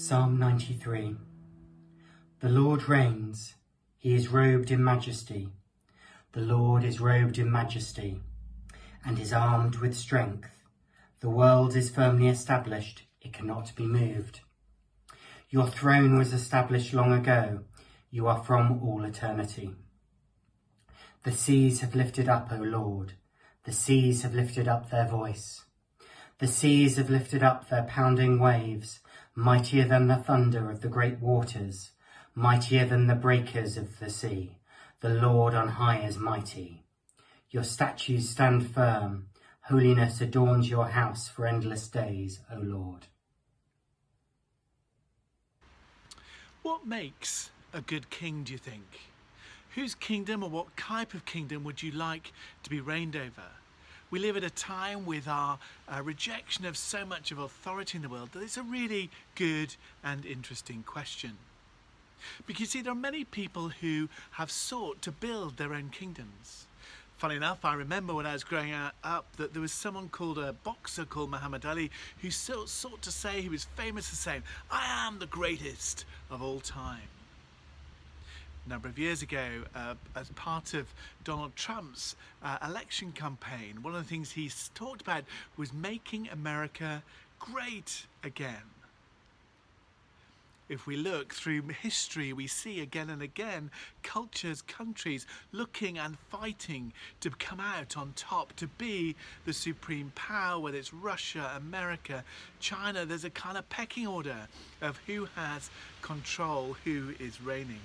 Psalm 93 The Lord reigns, he is robed in majesty. The Lord is robed in majesty, and is armed with strength. The world is firmly established, it cannot be moved. Your throne was established long ago, you are from all eternity. The seas have lifted up, O Lord, the seas have lifted up their voice. The seas have lifted up their pounding waves, mightier than the thunder of the great waters, mightier than the breakers of the sea. The Lord on high is mighty. Your statues stand firm. Holiness adorns your house for endless days, O Lord. What makes a good king, do you think? Whose kingdom or what type of kingdom would you like to be reigned over? We live at a time with our uh, rejection of so much of authority in the world that it's a really good and interesting question. Because you see, there are many people who have sought to build their own kingdoms. Funny enough, I remember when I was growing up that there was someone called a boxer called Muhammad Ali who sought, sought to say he was famous for saying, I am the greatest of all time a number of years ago uh, as part of Donald Trump's uh, election campaign. One of the things he talked about was making America great again. If we look through history, we see again and again cultures, countries looking and fighting to come out on top, to be the supreme power, whether it's Russia, America, China. There's a kind of pecking order of who has control, who is reigning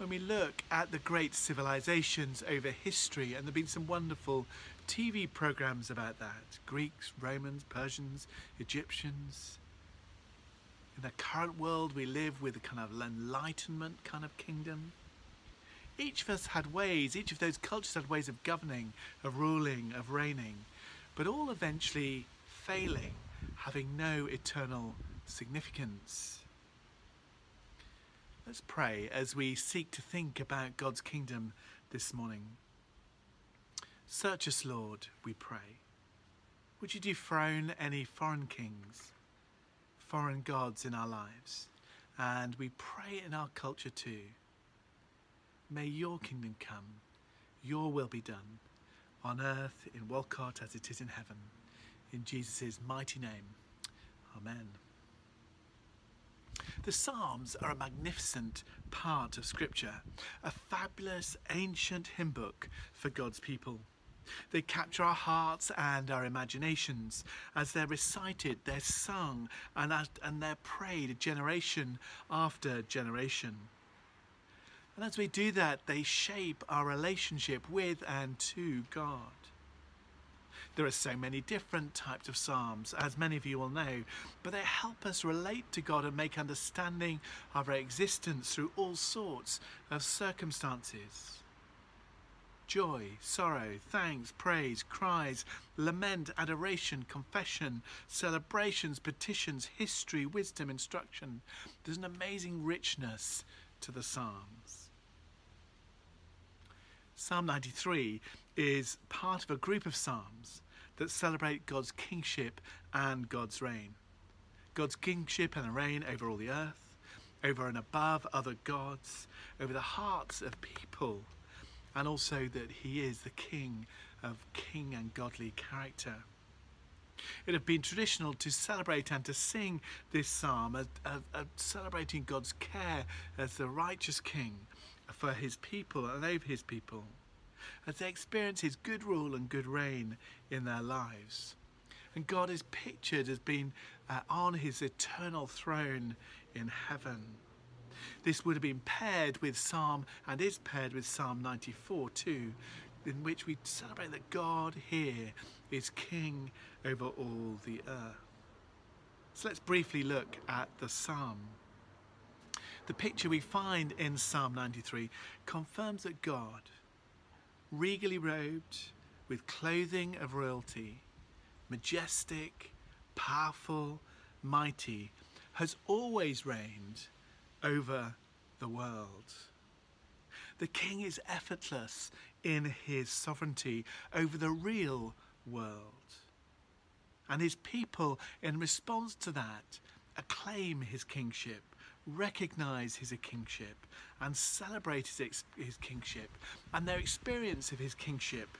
when we look at the great civilizations over history, and there have been some wonderful TV programs about that Greeks, Romans, Persians, Egyptians. In the current world, we live with a kind of enlightenment kind of kingdom. Each of us had ways, each of those cultures had ways of governing, of ruling, of reigning, but all eventually failing, having no eternal significance. Let's pray as we seek to think about God's kingdom this morning. Search us, Lord, we pray. Would you dethrone any foreign kings, foreign gods in our lives? And we pray in our culture too. May your kingdom come, your will be done, on earth in Walcott as it is in heaven. In Jesus' mighty name. Amen. The Psalms are a magnificent part of Scripture, a fabulous ancient hymn book for God's people. They capture our hearts and our imaginations as they're recited, they're sung, and, and they're prayed generation after generation. And as we do that, they shape our relationship with and to God. There are so many different types of psalms, as many of you will know, but they help us relate to God and make understanding of our existence through all sorts of circumstances. Joy, sorrow, thanks, praise, cries, lament, adoration, confession, celebrations, petitions, history, wisdom, instruction. There's an amazing richness to the Psalms. Psalm 93 is part of a group of psalms that celebrate God's kingship and God's reign. God's kingship and reign over all the earth, over and above other gods, over the hearts of people, and also that he is the king of king and godly character. It had been traditional to celebrate and to sing this psalm, as, as, celebrating God's care as the righteous king for his people and over his people as they experience his good rule and good reign in their lives. And God is pictured as being uh, on his eternal throne in heaven. This would have been paired with Psalm, and is paired with Psalm 94 too, in which we celebrate that God here is King over all the earth. So let's briefly look at the Psalm. The picture we find in Psalm 93 confirms that God, regally robed with clothing of royalty, majestic, powerful, mighty, has always reigned over the world. The king is effortless in his sovereignty over the real world. And his people, in response to that, acclaim his kingship, recognize his kingship, and celebrate his, his kingship and their experience of his kingship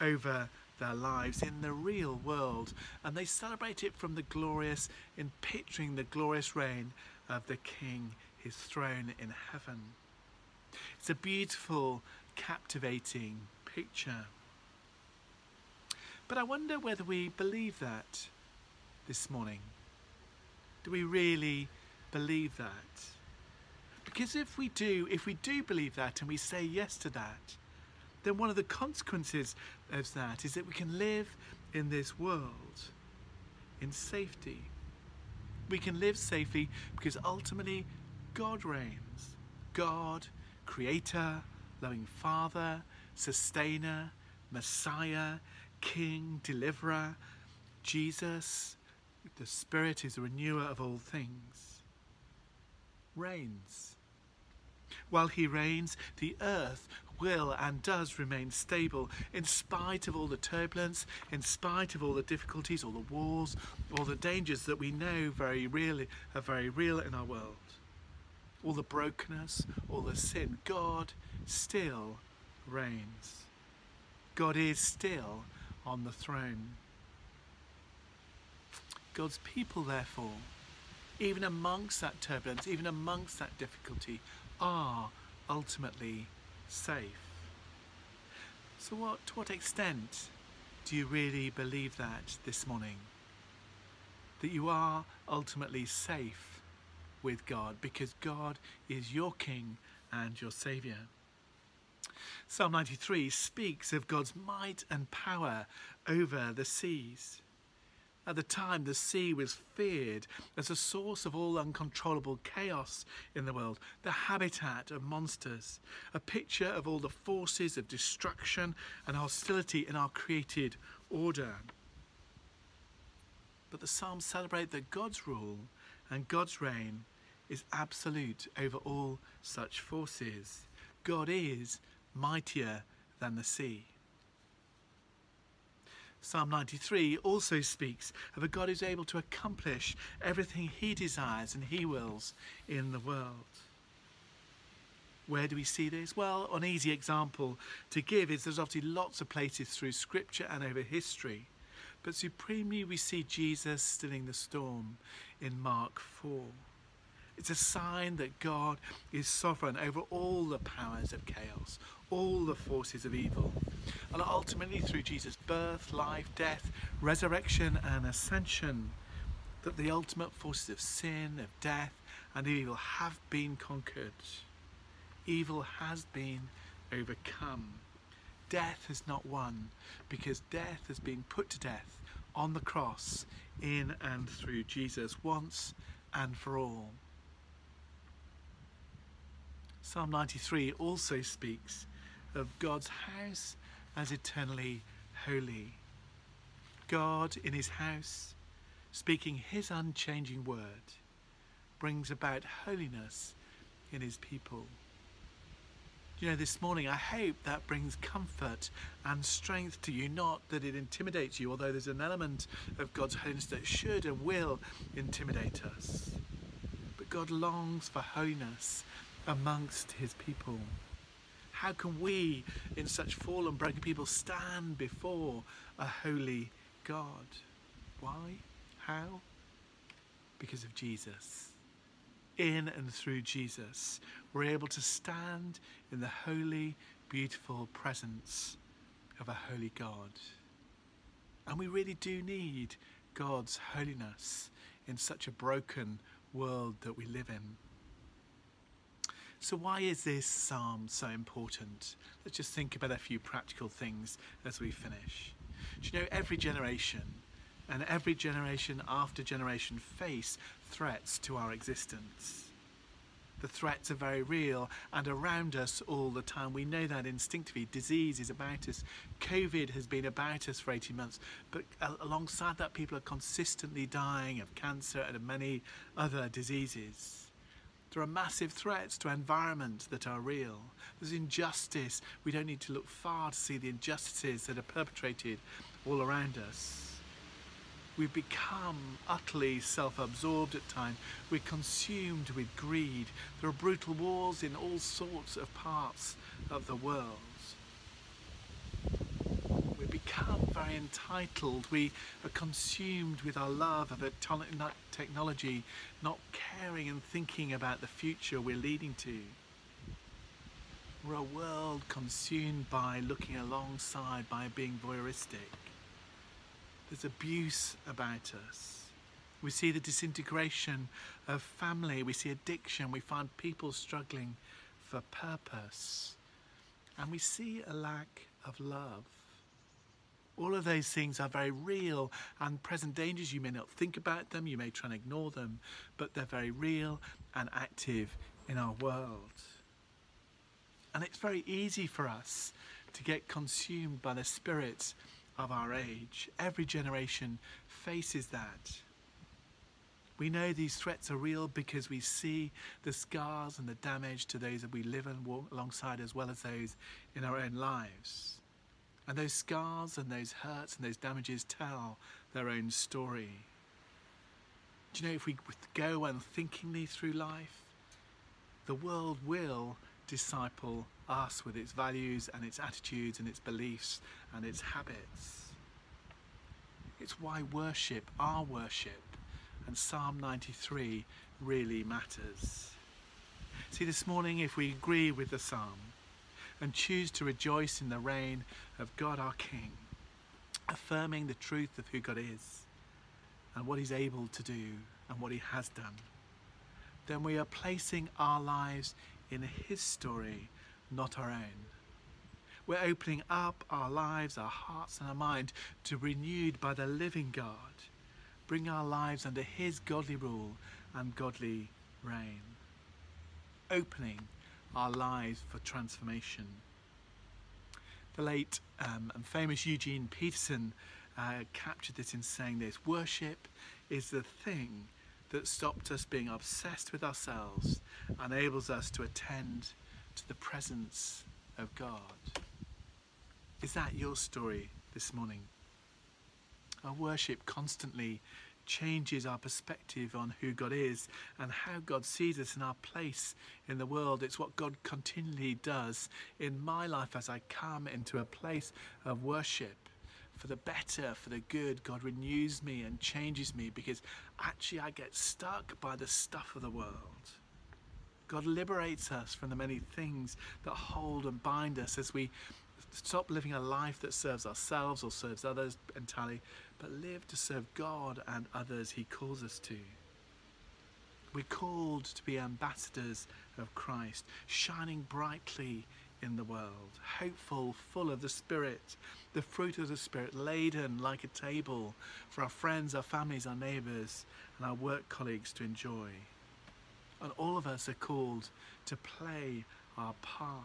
over their lives in the real world. And they celebrate it from the glorious, in picturing the glorious reign of the King, his throne in heaven. It's a beautiful, captivating picture. But I wonder whether we believe that this morning. Do we really believe that? Because if we do, if we do believe that and we say yes to that, then one of the consequences of that is that we can live in this world in safety. We can live safely because ultimately God reigns. God, Creator, loving Father, Sustainer, Messiah, King, Deliverer, Jesus, the Spirit is the renewer of all things, reigns. While he reigns, the earth will and does remain stable in spite of all the turbulence, in spite of all the difficulties, all the wars, all the dangers that we know very really are very real in our world. All the brokenness, all the sin, God still reigns. God is still on the throne. God's people, therefore, even amongst that turbulence, even amongst that difficulty, are ultimately safe. So, what, to what extent do you really believe that this morning? That you are ultimately safe with God because God is your King and your Saviour. Psalm 93 speaks of God's might and power over the seas. At the time, the sea was feared as a source of all uncontrollable chaos in the world, the habitat of monsters, a picture of all the forces of destruction and hostility in our created order. But the Psalms celebrate that God's rule and God's reign is absolute over all such forces. God is mightier than the sea. Psalm 93 also speaks of a God who's able to accomplish everything he desires and he wills in the world. Where do we see this? Well, an easy example to give is there's obviously lots of places through scripture and over history, but supremely we see Jesus stilling the storm in Mark 4. It's a sign that God is sovereign over all the powers of chaos, all the forces of evil. And ultimately, through Jesus' birth, life, death, resurrection, and ascension, that the ultimate forces of sin, of death, and evil have been conquered. Evil has been overcome. Death has not won because death has been put to death on the cross in and through Jesus once and for all. Psalm 93 also speaks of God's house as eternally holy. God in his house, speaking his unchanging word, brings about holiness in his people. You know, this morning I hope that brings comfort and strength to you, not that it intimidates you, although there's an element of God's holiness that should and will intimidate us. But God longs for holiness amongst his people. How can we, in such fallen, broken people, stand before a holy God? Why? How? Because of Jesus. In and through Jesus, we're able to stand in the holy, beautiful presence of a holy God. And we really do need God's holiness in such a broken world that we live in. So, why is this psalm so important? Let's just think about a few practical things as we finish. Do you know every generation and every generation after generation face threats to our existence? The threats are very real and around us all the time. We know that instinctively. Disease is about us. COVID has been about us for 18 months. But alongside that, people are consistently dying of cancer and of many other diseases. There are massive threats to environment that are real. There's injustice. We don't need to look far to see the injustices that are perpetrated all around us. We've become utterly self absorbed at times. We're consumed with greed. There are brutal wars in all sorts of parts of the world. We become very entitled. We are consumed with our love of technology, not caring and thinking about the future we're leading to. We're a world consumed by looking alongside, by being voyeuristic. There's abuse about us. We see the disintegration of family, we see addiction, we find people struggling for purpose, and we see a lack of love. All of those things are very real and present dangers. You may not think about them, you may try and ignore them, but they're very real and active in our world. And it's very easy for us to get consumed by the spirits of our age. Every generation faces that. We know these threats are real because we see the scars and the damage to those that we live and walk alongside as well as those in our own lives. And those scars and those hurts and those damages tell their own story. Do you know if we go unthinkingly through life, the world will disciple us with its values and its attitudes and its beliefs and its habits. It's why worship, our worship, and Psalm 93 really matters. See, this morning, if we agree with the psalm and choose to rejoice in the reign of God our King, affirming the truth of who God is and what He's able to do and what He has done, then we are placing our lives in His story, not our own. We're opening up our lives, our hearts, and our mind to renewed by the living God. Bring our lives under His godly rule and godly reign. Opening our lives for transformation. The late um, and famous Eugene Peterson uh, captured this in saying this Worship is the thing that stopped us being obsessed with ourselves enables us to attend to the presence of God. Is that your story this morning? Our worship constantly changes our perspective on who God is and how God sees us in our place in the world. It's what God continually does in my life as I come into a place of worship for the better, for the good. God renews me and changes me because actually I get stuck by the stuff of the world. God liberates us from the many things that hold and bind us as we stop living a life that serves ourselves or serves others entirely, but live to serve God and others He calls us to. We're called to be ambassadors of Christ, shining brightly in the world, hopeful, full of the Spirit, the fruit of the Spirit, laden like a table for our friends, our families, our neighbours, and our work colleagues to enjoy. And all of us are called to play our part,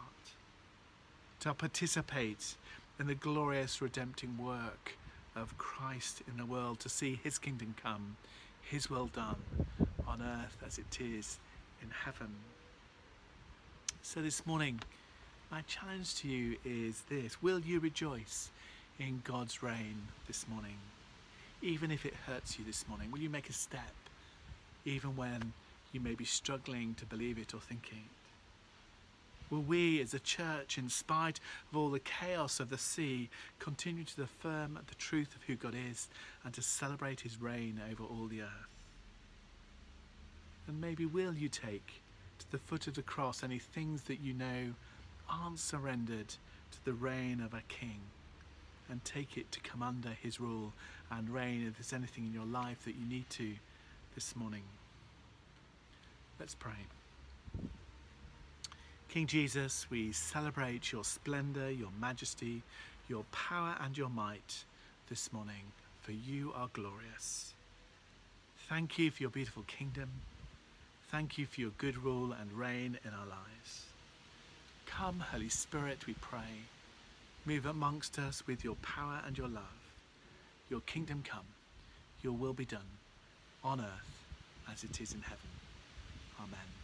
to participate in the glorious redempting work of Christ in the world, to see his kingdom come, his will done on earth as it is in heaven. So this morning, my challenge to you is this Will you rejoice in God's reign this morning? Even if it hurts you this morning, will you make a step? Even when you may be struggling to believe it or think it. Will we as a church, in spite of all the chaos of the sea, continue to affirm the truth of who God is and to celebrate his reign over all the earth? And maybe will you take to the foot of the cross any things that you know aren't surrendered to the reign of a king and take it to come under his rule and reign if there's anything in your life that you need to this morning. Let's pray. King Jesus, we celebrate your splendour, your majesty, your power, and your might this morning, for you are glorious. Thank you for your beautiful kingdom. Thank you for your good rule and reign in our lives. Come, Holy Spirit, we pray. Move amongst us with your power and your love. Your kingdom come, your will be done, on earth as it is in heaven. Amen.